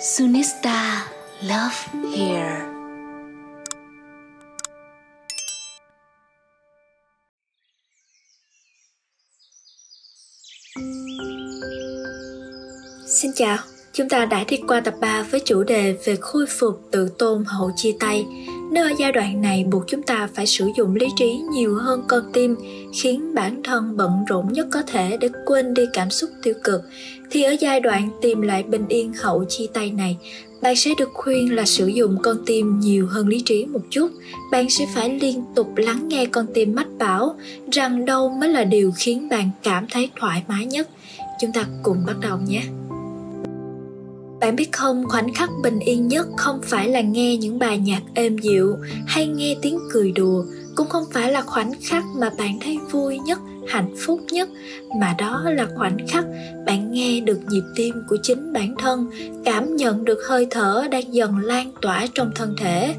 Sunista Love Here. Xin chào, chúng ta đã đi qua tập 3 với chủ đề về khôi phục tự tôn hậu chia tay nếu ở giai đoạn này buộc chúng ta phải sử dụng lý trí nhiều hơn con tim, khiến bản thân bận rộn nhất có thể để quên đi cảm xúc tiêu cực. Thì ở giai đoạn tìm lại bình yên hậu chia tay này, bạn sẽ được khuyên là sử dụng con tim nhiều hơn lý trí một chút. Bạn sẽ phải liên tục lắng nghe con tim mách bảo rằng đâu mới là điều khiến bạn cảm thấy thoải mái nhất. Chúng ta cùng bắt đầu nhé bạn biết không, khoảnh khắc bình yên nhất không phải là nghe những bài nhạc êm dịu hay nghe tiếng cười đùa, cũng không phải là khoảnh khắc mà bạn thấy vui nhất, hạnh phúc nhất, mà đó là khoảnh khắc bạn nghe được nhịp tim của chính bản thân, cảm nhận được hơi thở đang dần lan tỏa trong thân thể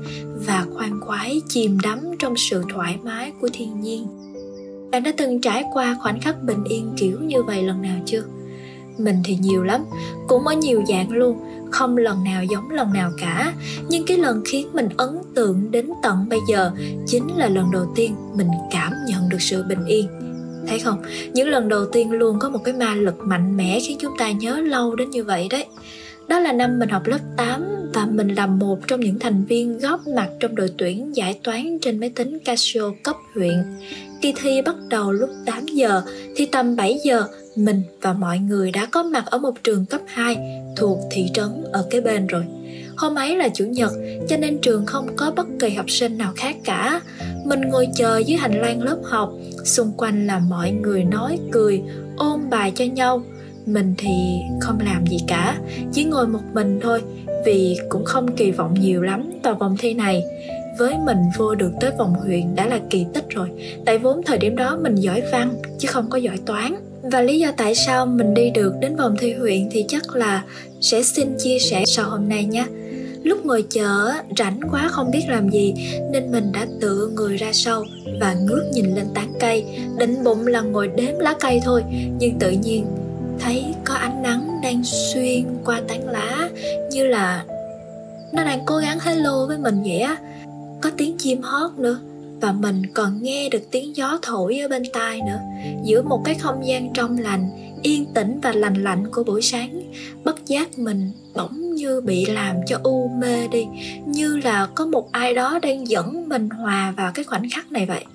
và khoan khoái chìm đắm trong sự thoải mái của thiên nhiên. Bạn đã từng trải qua khoảnh khắc bình yên kiểu như vậy lần nào chưa? Mình thì nhiều lắm, cũng ở nhiều dạng luôn, không lần nào giống lần nào cả. Nhưng cái lần khiến mình ấn tượng đến tận bây giờ chính là lần đầu tiên mình cảm nhận được sự bình yên. Thấy không? Những lần đầu tiên luôn có một cái ma lực mạnh mẽ khiến chúng ta nhớ lâu đến như vậy đấy. Đó là năm mình học lớp 8 và mình là một trong những thành viên góp mặt trong đội tuyển giải toán trên máy tính Casio cấp huyện. Kỳ thi bắt đầu lúc 8 giờ, thì tầm 7 giờ mình và mọi người đã có mặt ở một trường cấp 2 thuộc thị trấn ở kế bên rồi. Hôm ấy là chủ nhật cho nên trường không có bất kỳ học sinh nào khác cả. Mình ngồi chờ dưới hành lang lớp học, xung quanh là mọi người nói cười, ôn bài cho nhau. Mình thì không làm gì cả, chỉ ngồi một mình thôi vì cũng không kỳ vọng nhiều lắm vào vòng thi này với mình vô được tới vòng huyện đã là kỳ tích rồi tại vốn thời điểm đó mình giỏi văn chứ không có giỏi toán và lý do tại sao mình đi được đến vòng thi huyện thì chắc là sẽ xin chia sẻ sau hôm nay nhé. Lúc ngồi chờ, rảnh quá không biết làm gì, nên mình đã tựa người ra sau và ngước nhìn lên tán cây. Định bụng là ngồi đếm lá cây thôi, nhưng tự nhiên thấy có ánh nắng đang xuyên qua tán lá, như là nó đang cố gắng hello với mình vậy á. Có tiếng chim hót nữa và mình còn nghe được tiếng gió thổi ở bên tai nữa. Giữa một cái không gian trong lành, yên tĩnh và lành lạnh của buổi sáng, bất giác mình bỗng như bị làm cho u mê đi, như là có một ai đó đang dẫn mình hòa vào cái khoảnh khắc này vậy.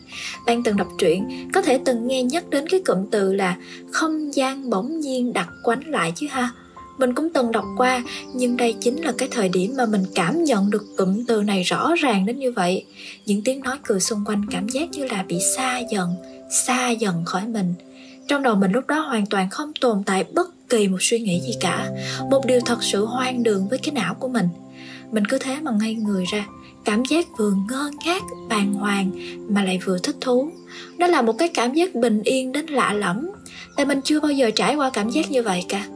Bạn từng đọc truyện, có thể từng nghe nhắc đến cái cụm từ là không gian bỗng nhiên đặt quánh lại chứ ha? Mình cũng từng đọc qua, nhưng đây chính là cái thời điểm mà mình cảm nhận được cụm từ này rõ ràng đến như vậy. Những tiếng nói cười xung quanh cảm giác như là bị xa dần xa dần khỏi mình. Trong đầu mình lúc đó hoàn toàn không tồn tại bất kỳ một suy nghĩ gì cả, một điều thật sự hoang đường với cái não của mình. Mình cứ thế mà ngây người ra, cảm giác vừa ngơ ngác, bàng hoàng mà lại vừa thích thú. Đó là một cái cảm giác bình yên đến lạ lẫm, tại mình chưa bao giờ trải qua cảm giác như vậy cả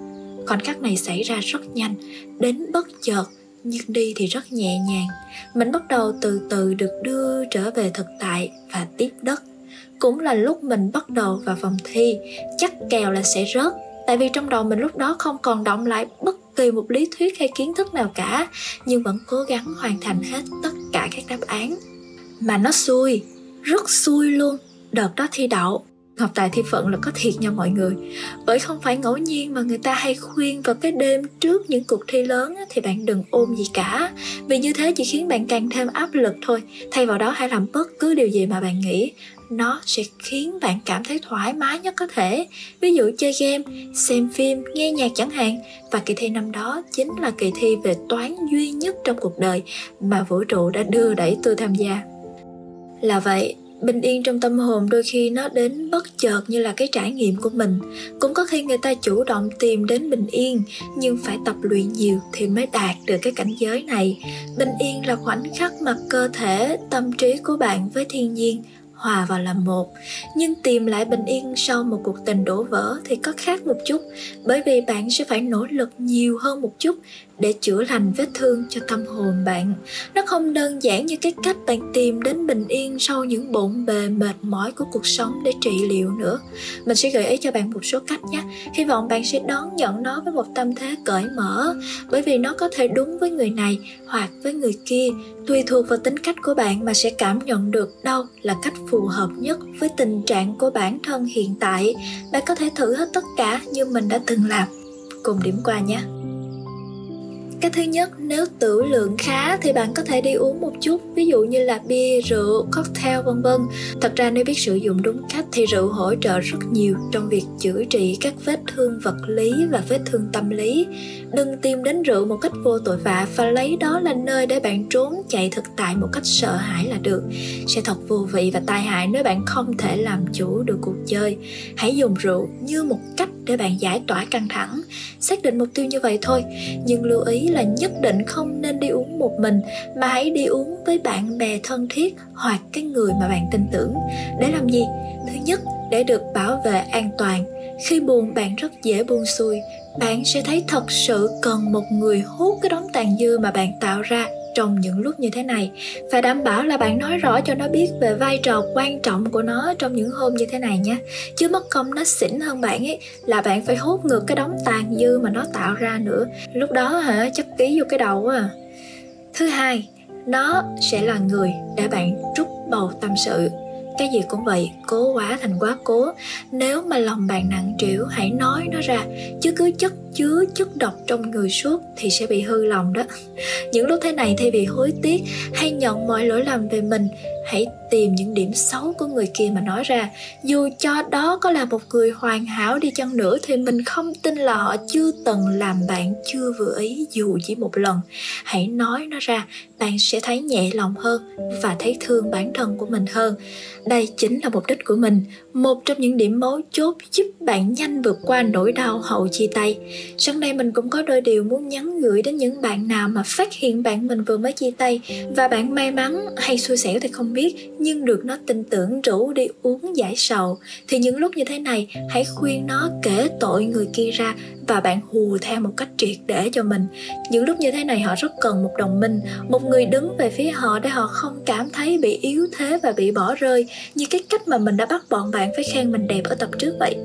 khoảnh khắc này xảy ra rất nhanh, đến bất chợt, nhưng đi thì rất nhẹ nhàng. Mình bắt đầu từ từ được đưa trở về thực tại và tiếp đất. Cũng là lúc mình bắt đầu vào vòng thi, chắc kèo là sẽ rớt, tại vì trong đầu mình lúc đó không còn động lại bất kỳ một lý thuyết hay kiến thức nào cả, nhưng vẫn cố gắng hoàn thành hết tất cả các đáp án. Mà nó xui, rất xui luôn. Đợt đó thi đậu học tài thi phận là có thiệt nha mọi người. Bởi không phải ngẫu nhiên mà người ta hay khuyên vào cái đêm trước những cuộc thi lớn thì bạn đừng ôm gì cả. Vì như thế chỉ khiến bạn càng thêm áp lực thôi. Thay vào đó hãy làm bất cứ điều gì mà bạn nghĩ. Nó sẽ khiến bạn cảm thấy thoải mái nhất có thể. Ví dụ chơi game, xem phim, nghe nhạc chẳng hạn. Và kỳ thi năm đó chính là kỳ thi về toán duy nhất trong cuộc đời mà vũ trụ đã đưa đẩy tôi tham gia. Là vậy bình yên trong tâm hồn đôi khi nó đến bất chợt như là cái trải nghiệm của mình. Cũng có khi người ta chủ động tìm đến bình yên, nhưng phải tập luyện nhiều thì mới đạt được cái cảnh giới này. Bình yên là khoảnh khắc mà cơ thể, tâm trí của bạn với thiên nhiên hòa vào làm một. Nhưng tìm lại bình yên sau một cuộc tình đổ vỡ thì có khác một chút, bởi vì bạn sẽ phải nỗ lực nhiều hơn một chút để chữa lành vết thương cho tâm hồn bạn. Nó không đơn giản như cái cách bạn tìm đến bình yên sau những bộn bề mệt mỏi của cuộc sống để trị liệu nữa. Mình sẽ gợi ý cho bạn một số cách nhé. Hy vọng bạn sẽ đón nhận nó với một tâm thế cởi mở, bởi vì nó có thể đúng với người này hoặc với người kia. Tùy thuộc vào tính cách của bạn mà sẽ cảm nhận được đâu là cách phù hợp nhất với tình trạng của bản thân hiện tại. Bạn có thể thử hết tất cả như mình đã từng làm. Cùng điểm qua nhé cái thứ nhất, nếu tử lượng khá thì bạn có thể đi uống một chút, ví dụ như là bia, rượu, cocktail, vân vân. Thật ra nếu biết sử dụng đúng cách thì rượu hỗ trợ rất nhiều trong việc chữa trị các vết thương vật lý và vết thương tâm lý. Đừng tìm đến rượu một cách vô tội vạ và lấy đó là nơi để bạn trốn chạy thực tại một cách sợ hãi là được. Sẽ thật vô vị và tai hại nếu bạn không thể làm chủ được cuộc chơi. Hãy dùng rượu như một cách để bạn giải tỏa căng thẳng. Xác định mục tiêu như vậy thôi, nhưng lưu ý là nhất định không nên đi uống một mình, mà hãy đi uống với bạn bè thân thiết hoặc cái người mà bạn tin tưởng. Để làm gì? Thứ nhất, để được bảo vệ an toàn. Khi buồn, bạn rất dễ buông xuôi. Bạn sẽ thấy thật sự cần một người hút cái đống tàn dư mà bạn tạo ra trong những lúc như thế này. Phải đảm bảo là bạn nói rõ cho nó biết về vai trò quan trọng của nó trong những hôm như thế này nhé. Chứ mất công nó xỉn hơn bạn ấy, là bạn phải hút ngược cái đống tàn dư mà nó tạo ra nữa. Lúc đó hả chấp ký vô cái đầu à thứ hai, nó sẽ là người để bạn trút bầu tâm sự. Cái gì cũng vậy, cố quá thành quá cố. Nếu mà lòng bạn nặng trĩu, hãy nói nó ra, chứ cứ chất chứa chất độc trong người suốt thì sẽ bị hư lòng đó. Những lúc thế này thay vì hối tiếc hay nhận mọi lỗi lầm về mình, hãy tìm những điểm xấu của người kia mà nói ra. Dù cho đó có là một người hoàn hảo đi chăng nữa thì mình không tin là họ chưa từng làm bạn chưa vừa ý, dù chỉ một lần. Hãy nói nó ra, bạn sẽ thấy nhẹ lòng hơn và thấy thương bản thân của mình hơn. Đây chính là mục đích của mình một trong những điểm mấu chốt giúp bạn nhanh vượt qua nỗi đau hậu chia tay. Sáng nay mình cũng có đôi điều muốn nhắn gửi đến những bạn nào mà phát hiện bạn mình vừa mới chia tay và bạn may mắn hay xui xẻo thì không biết, nhưng được nó tin tưởng rủ đi uống giải sầu. Thì những lúc như thế này, hãy khuyên nó kể tội người kia ra và bạn hù theo một cách triệt để cho mình. Những lúc như thế này họ rất cần một đồng minh, một người đứng về phía họ để họ không cảm thấy bị yếu thế và bị bỏ rơi như cái cách mà mình đã bắt bọn bạn phải khen mình đẹp ở tập trước vậy.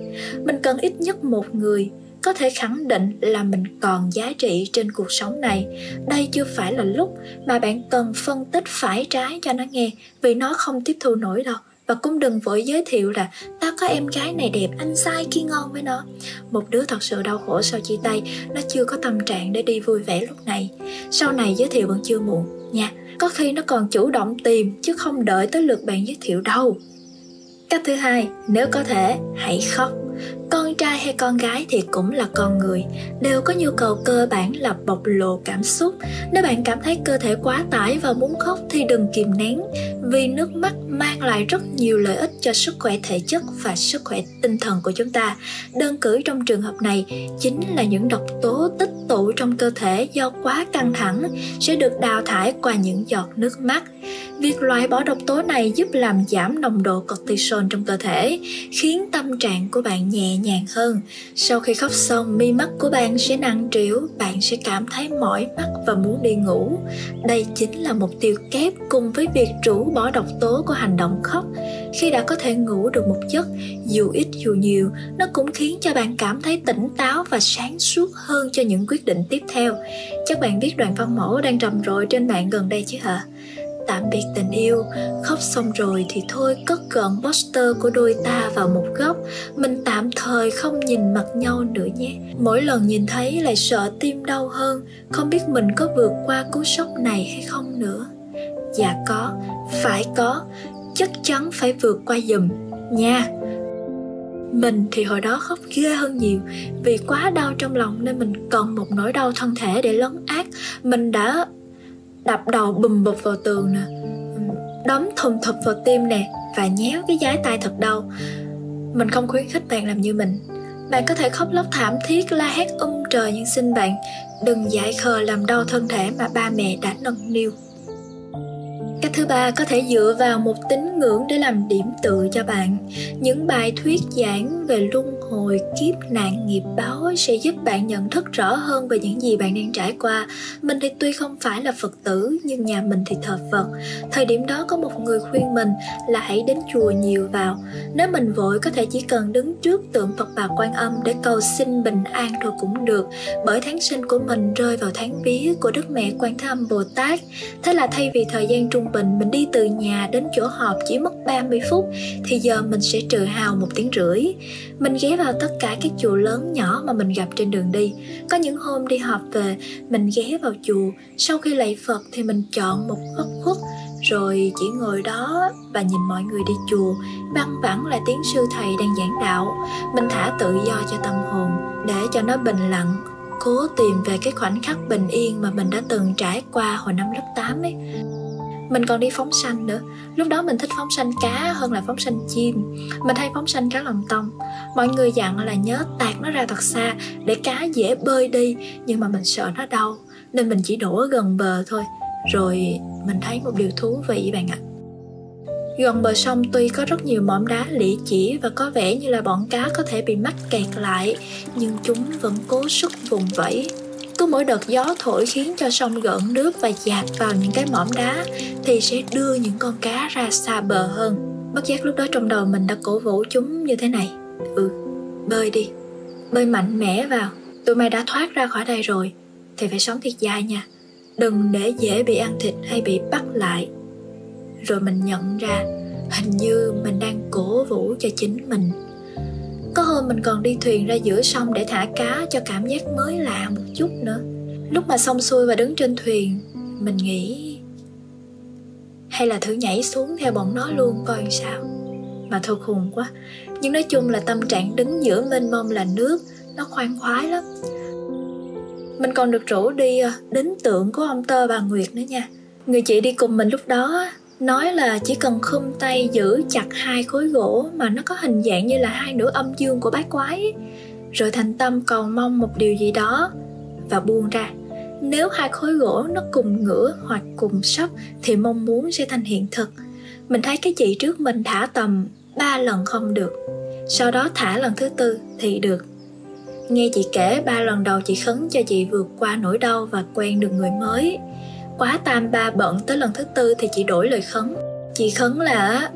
Mình cần ít nhất một người có thể khẳng định là mình còn giá trị trên cuộc sống này. Đây chưa phải là lúc mà bạn cần phân tích phải trái cho nó nghe, vì nó không tiếp thu nổi đâu. Và cũng đừng vội giới thiệu là ta có em gái này đẹp, anh sai kia ngon với nó. Một đứa thật sự đau khổ sau chia tay, nó chưa có tâm trạng để đi vui vẻ lúc này. Sau này giới thiệu vẫn chưa muộn nha. Có khi nó còn chủ động tìm, chứ không đợi tới lượt bạn giới thiệu đâu cách thứ hai, nếu có thể, hãy khóc. Con trai hay con gái thì cũng là con người, đều có nhu cầu cơ bản là bộc lộ cảm xúc. Nếu bạn cảm thấy cơ thể quá tải và muốn khóc thì đừng kìm nén, vì nước mắt mang lại rất nhiều lợi ích cho sức khỏe thể chất và sức khỏe tinh thần của chúng ta. Đơn cử trong trường hợp này, chính là những độc tố tích tụ trong cơ thể do quá căng thẳng sẽ được đào thải qua những giọt nước mắt. Việc loại bỏ độc tố này giúp làm giảm nồng độ cortisol trong cơ thể, khiến tâm trạng của bạn nhẹ nhàng hơn. Sau khi khóc xong, mi mắt của bạn sẽ nặng trĩu, bạn sẽ cảm thấy mỏi mắt và muốn đi ngủ. Đây chính là mục tiêu kép cùng với việc rũ bỏ độc tố của hành động khóc. Khi đã có thể ngủ được một giấc, dù ít dù nhiều, nó cũng khiến cho bạn cảm thấy tỉnh táo và sáng suốt hơn cho những quyết định tiếp theo. Chắc bạn biết đoàn văn mẫu đang rầm rộ trên mạng gần đây chứ hả? Tạm biệt tình yêu, khóc xong rồi thì thôi, cất gọn poster của đôi ta vào một góc. Mình tạm thời không nhìn mặt nhau nữa nhé. Mỗi lần nhìn thấy lại sợ tim đau hơn. Không biết mình có vượt qua cú sốc này hay không nữa. Dạ có, phải có chắc chắn phải vượt qua giùm, nha. Mình thì hồi đó khóc ghê hơn nhiều, vì quá đau trong lòng nên mình còn một nỗi đau thân thể để lấn át. Mình đã đập đầu bùm bụp vào tường nè, đấm thùng thụp vào tim nè và nhéo cái giái tay thật đau. Mình không khuyến khích bạn làm như mình. Bạn có thể khóc lóc thảm thiết, la hét um trời nhưng xin bạn, đừng giải khờ làm đau thân thể mà ba mẹ đã nâng niu cách thứ ba có thể dựa vào một tín ngưỡng để làm điểm tựa cho bạn. Những bài thuyết giảng về luân hồi, kiếp nạn, nghiệp báo sẽ giúp bạn nhận thức rõ hơn về những gì bạn đang trải qua. Mình thì tuy không phải là phật tử, nhưng nhà mình thì thờ phật. Thời điểm đó có một người khuyên mình là hãy đến chùa nhiều vào. Nếu mình vội, có thể chỉ cần đứng trước tượng phật bà quan âm để cầu xin bình an thôi cũng được. Bởi tháng sinh của mình rơi vào tháng vía của đức mẹ quan thế âm bồ tát. Thế là thay vì thời gian trung bình, mình đi từ nhà đến chỗ họp chỉ mất 30 phút, thì giờ mình sẽ trừ hào một tiếng rưỡi. Mình ghé vào tất cả các chùa lớn nhỏ mà mình gặp trên đường đi. Có những hôm đi họp về, mình ghé vào chùa. Sau khi lạy phật thì mình chọn một góc khuất, rồi chỉ ngồi đó và nhìn mọi người đi chùa. Băng vẳng là tiếng sư thầy đang giảng đạo. Mình thả tự do cho tâm hồn, để cho nó bình lặng. Cố tìm về cái khoảnh khắc bình yên mà mình đã từng trải qua hồi năm lớp 8 ấy mình còn đi phóng sanh nữa. Lúc đó mình thích phóng sanh cá hơn là phóng sanh chim. Mình hay phóng sanh cá lòng tông mọi người dặn là nhớ tạt nó ra thật xa để cá dễ bơi đi nhưng mà mình sợ nó đau nên mình chỉ đổ gần bờ thôi. Rồi mình thấy một điều thú vị bạn ạ. Gần bờ sông tuy có rất nhiều mỏm đá lĩa chỉ và có vẻ như là bọn cá có thể bị mắc kẹt lại, nhưng chúng vẫn cố sức vùng vẫy. Cứ mỗi đợt gió thổi khiến cho sông gợn nước và dạt vào những cái mỏm đá thì sẽ đưa những con cá ra xa bờ hơn. Bất giác lúc đó trong đầu mình đã cổ vũ chúng như thế này. Ừ, bơi đi, bơi mạnh mẽ vào. Tụi mày đã thoát ra khỏi đây rồi, thì phải sống thiệt dài nha. Đừng để dễ bị ăn thịt hay bị bắt lại rồi mình nhận ra hình như mình đang cổ vũ cho chính mình có hôm mình còn đi thuyền ra giữa sông để thả cá cho cảm giác mới lạ một chút nữa. Lúc mà xong xuôi và đứng trên thuyền, mình nghĩ, hay là thử nhảy xuống theo bọn nó luôn, coi sao? Mà thôi khùng quá, nhưng nói chung là tâm trạng đứng giữa mênh mông là nước, nó khoan khoái lắm. Mình còn được rủ đi ờ, đến tượng của ông tơ bà nguyệt nữa nha. Người chị đi cùng mình lúc đó nói là chỉ cần khum tay giữ chặt hai khối gỗ mà nó có hình dạng như là hai nửa âm dương của bát quái, rồi thành tâm cầu mong một điều gì đó và buông ra. Nếu hai khối gỗ nó cùng ngửa hoặc cùng sấp thì mong muốn sẽ thành hiện thực. Mình thấy cái chị trước mình thả tầm ba lần không được, sau đó thả lần thứ tư thì được. Nghe chị kể ba lần đầu chị khấn cho chị vượt qua nỗi đau và quen được người mới quá tam ba bận tới lần thứ tư thì chị đổi lời khấn. Chị khấn là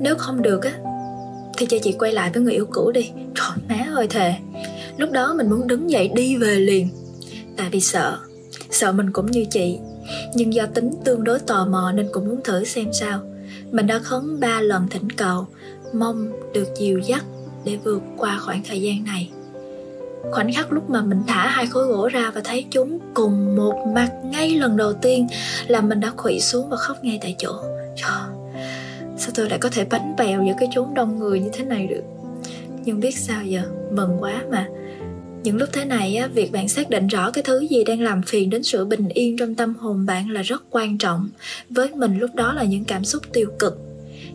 nếu không được á, thì cho chị quay lại với người yêu cũ đi. Trời má ơi thề. Lúc đó mình muốn đứng dậy đi về liền. Tại vì sợ sợ mình cũng như chị. Nhưng do tính tương đối tò mò nên cũng muốn thử xem sao. Mình đã khấn ba lần thỉnh cầu, mong được dìu dắt để vượt qua khoảng thời gian này khoảnh khắc lúc mà mình thả hai khối gỗ ra và thấy chúng cùng một mặt ngay lần đầu tiên là mình đã khuỵu xuống và khóc ngay tại chỗ. Trời, sao tôi lại có thể bánh bèo giữa cái chốn đông người như thế này được? Nhưng biết sao giờ mừng quá mà. Những lúc thế này á, việc bạn xác định rõ cái thứ gì đang làm phiền đến sự bình yên trong tâm hồn bạn là rất quan trọng. Với mình lúc đó là những cảm xúc tiêu cực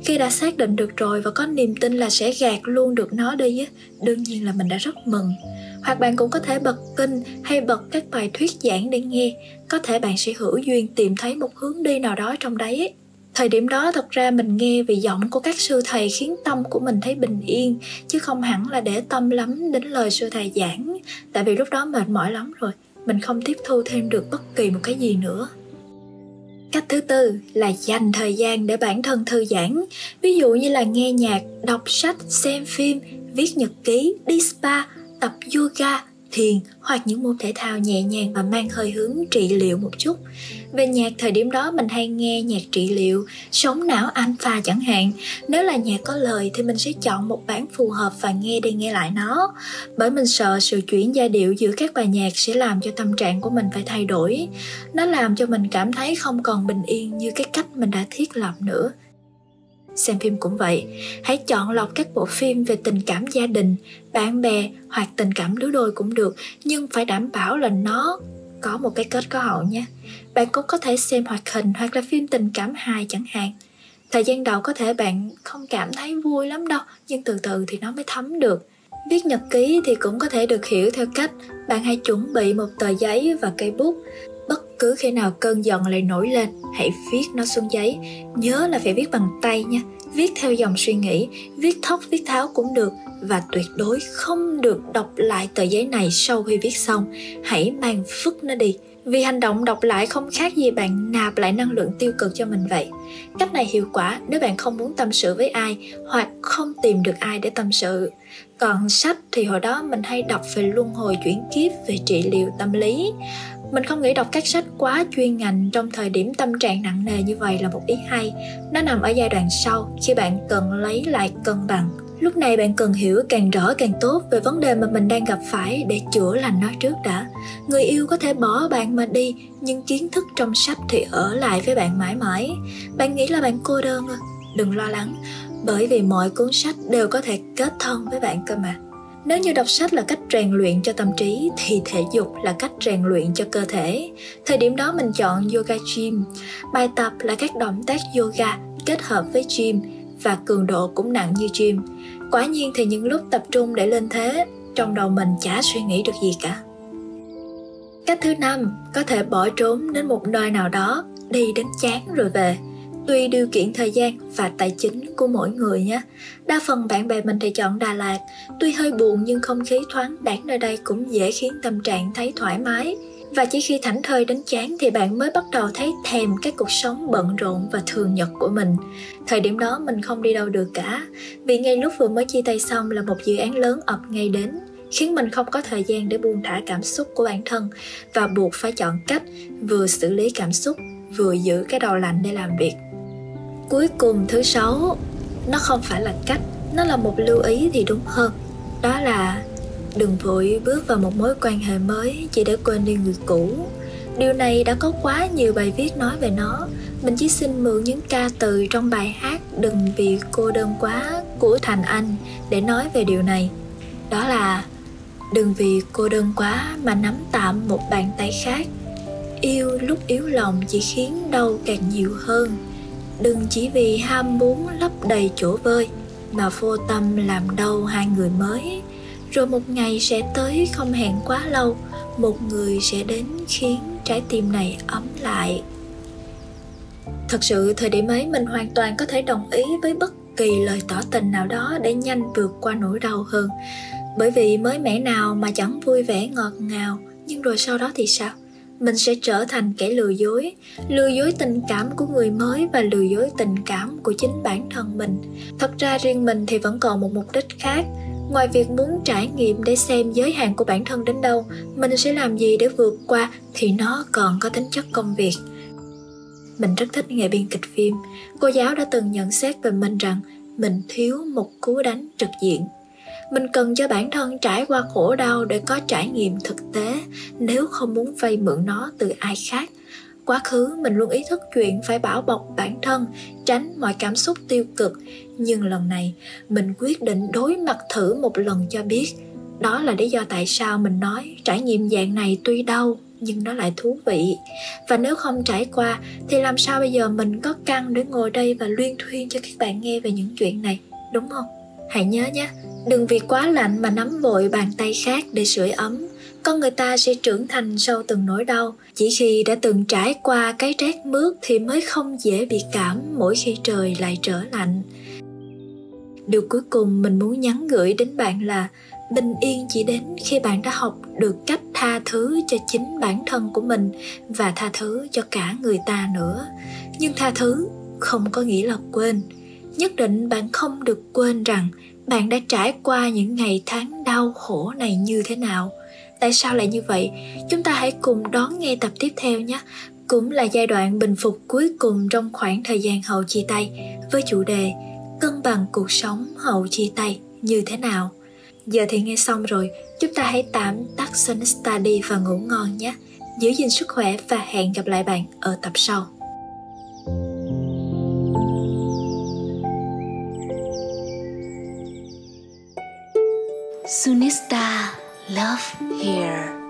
khi đã xác định được rồi và có niềm tin là sẽ gạt luôn được nó đi á, đương nhiên là mình đã rất mừng. Hoặc bạn cũng có thể bật kinh hay bật các bài thuyết giảng để nghe. Có thể bạn sẽ hữu duyên tìm thấy một hướng đi nào đó trong đấy ấy. thời điểm đó, thật ra mình nghe vì giọng của các sư thầy khiến tâm của mình thấy bình yên, chứ không hẳn là để tâm lắm đến lời sư thầy giảng. Tại vì lúc đó mệt mỏi lắm rồi, mình không tiếp thu thêm được bất kỳ một cái gì nữa cách thứ tư là dành thời gian để bản thân thư giãn. Ví dụ như là nghe nhạc, đọc sách, xem phim, viết nhật ký, đi spa, tập yoga thiền hoặc những môn thể thao nhẹ nhàng và mang hơi hướng trị liệu một chút. Về nhạc, thời điểm đó mình hay nghe nhạc trị liệu sống não alpha chẳng hạn. Nếu là nhạc có lời thì mình sẽ chọn một bản phù hợp và nghe đi nghe lại nó. Bởi mình sợ sự chuyển giai điệu giữa các bài nhạc sẽ làm cho tâm trạng của mình phải thay đổi. Nó làm cho mình cảm thấy không còn bình yên như cái cách mình đã thiết lập nữa xem phim cũng vậy, hãy chọn lọc các bộ phim về tình cảm gia đình, bạn bè hoặc tình cảm lứa đôi cũng được, nhưng phải đảm bảo là nó có một cái kết có hậu nhé. Bạn cũng có thể xem hoạt hình hoặc là phim tình cảm hài chẳng hạn. Thời gian đầu có thể bạn không cảm thấy vui lắm đâu, nhưng từ từ thì nó mới thấm được. Viết nhật ký thì cũng có thể được hiểu theo cách bạn hãy chuẩn bị một tờ giấy và cây bút cứ khi nào cơn giận lại nổi lên, hãy viết nó xuống giấy. Nhớ là phải viết bằng tay nha. Viết theo dòng suy nghĩ, viết thóc, viết tháo cũng được. Và tuyệt đối không được đọc lại tờ giấy này sau khi viết xong. Hãy mang vứt nó đi. Vì hành động đọc lại không khác gì bạn nạp lại năng lượng tiêu cực cho mình vậy. Cách này hiệu quả nếu bạn không muốn tâm sự với ai hoặc không tìm được ai để tâm sự. Còn sách thì hồi đó mình hay đọc về luân hồi chuyển kiếp, về trị liệu tâm lý mình không nghĩ đọc các sách quá chuyên ngành trong thời điểm tâm trạng nặng nề như vậy là một ý hay. Nó nằm ở giai đoạn sau, khi bạn cần lấy lại cân bằng. Lúc này bạn cần hiểu càng rõ càng tốt về vấn đề mà mình đang gặp phải để chữa lành nó trước đã. Người yêu có thể bỏ bạn mà đi, nhưng kiến thức trong sách thì ở lại với bạn mãi mãi. Bạn nghĩ là bạn cô đơn à? Đừng lo lắng, bởi vì mọi cuốn sách đều có thể kết thân với bạn cơ mà nếu như đọc sách là cách rèn luyện cho tâm trí, thì thể dục là cách rèn luyện cho cơ thể. Thời điểm đó mình chọn yoga gym. Bài tập là các động tác yoga kết hợp với gym và cường độ cũng nặng như gym. Quả nhiên thì những lúc tập trung để lên thế, trong đầu mình chả suy nghĩ được gì cả. Cách thứ năm, có thể bỏ trốn đến một nơi nào đó, đi đến chán rồi về tùy điều kiện thời gian và tài chính của mỗi người nhé. Đa phần bạn bè mình thì chọn Đà Lạt, tuy hơi buồn nhưng không khí thoáng đãng nơi đây cũng dễ khiến tâm trạng thấy thoải mái. Và chỉ khi thảnh thơi đến chán thì bạn mới bắt đầu thấy thèm cái cuộc sống bận rộn và thường nhật của mình. Thời điểm đó mình không đi đâu được cả, vì ngay lúc vừa mới chia tay xong là một dự án lớn ập ngay đến, khiến mình không có thời gian để buông thả cảm xúc của bản thân và buộc phải chọn cách vừa xử lý cảm xúc vừa giữ cái đầu lạnh để làm việc cuối cùng thứ sáu. Nó không phải là cách, nó là một lưu ý thì đúng hơn. Đó là đừng vội bước vào một mối quan hệ mới chỉ để quên đi người cũ. Điều này đã có quá nhiều bài viết nói về nó. Mình chỉ xin mượn những ca từ trong bài hát đừng vì cô đơn quá của thành anh để nói về điều này. Đó là đừng vì cô đơn quá mà nắm tạm một bàn tay khác. Yêu lúc yếu lòng chỉ khiến đau càng nhiều hơn đừng chỉ vì ham muốn lấp đầy chỗ vơi, mà vô tâm làm đau hai người mới. Rồi một ngày sẽ tới không hẹn quá lâu, một người sẽ đến khiến trái tim này ấm lại. Thật sự, thời điểm ấy mình hoàn toàn có thể đồng ý với bất kỳ lời tỏ tình nào đó để nhanh vượt qua nỗi đau hơn. Bởi vì mới mẻ nào mà chẳng vui vẻ ngọt ngào, nhưng rồi sau đó thì sao? Mình sẽ trở thành kẻ lừa dối lừa dối tình cảm của người mới và lừa dối tình cảm của chính bản thân mình. Thật ra riêng mình thì vẫn còn một mục đích khác. Ngoài việc muốn trải nghiệm để xem giới hạn của bản thân đến đâu, mình sẽ làm gì để vượt qua thì nó còn có tính chất công việc. Mình rất thích nghề biên kịch phim. Cô giáo đã từng nhận xét về mình rằng mình thiếu một cú đánh trực diện mình cần cho bản thân trải qua khổ đau để có trải nghiệm thực tế, nếu không muốn vay mượn nó từ ai khác. Quá khứ mình luôn ý thức chuyện phải bảo bọc bản thân, tránh mọi cảm xúc tiêu cực. Nhưng lần này, mình quyết định đối mặt thử một lần cho biết. Đó là lý do tại sao mình nói trải nghiệm dạng này tuy đau, nhưng nó lại thú vị. Và nếu không trải qua, thì làm sao bây giờ mình có căng để ngồi đây và luyên thuyên cho các bạn nghe về những chuyện này, đúng không? Hãy nhớ nhé, đừng vì quá lạnh mà nắm vội bàn tay khác để sưởi ấm. Con người ta sẽ trưởng thành sau từng nỗi đau. Chỉ khi đã từng trải qua cái rét mướt thì mới không dễ bị cảm mỗi khi trời lại trở lạnh. Điều cuối cùng mình muốn nhắn gửi đến bạn là, bình yên chỉ đến khi bạn đã học được cách tha thứ cho chính bản thân của mình và tha thứ cho cả người ta nữa. Nhưng tha thứ không có nghĩa là quên. Nhất định bạn không được quên rằng bạn đã trải qua những ngày tháng đau khổ này như thế nào? Tại sao lại như vậy? Chúng ta hãy cùng đón nghe tập tiếp theo nhé. Cũng là giai đoạn bình phục cuối cùng trong khoảng thời gian hậu chia tay, với chủ đề cân bằng cuộc sống hậu chia tay như thế nào? Giờ thì nghe xong rồi, chúng ta hãy tạm tắt Sonesta đi và ngủ ngon nhé. Giữ gìn sức khỏe và hẹn gặp lại bạn ở tập sau. Sunista Love Here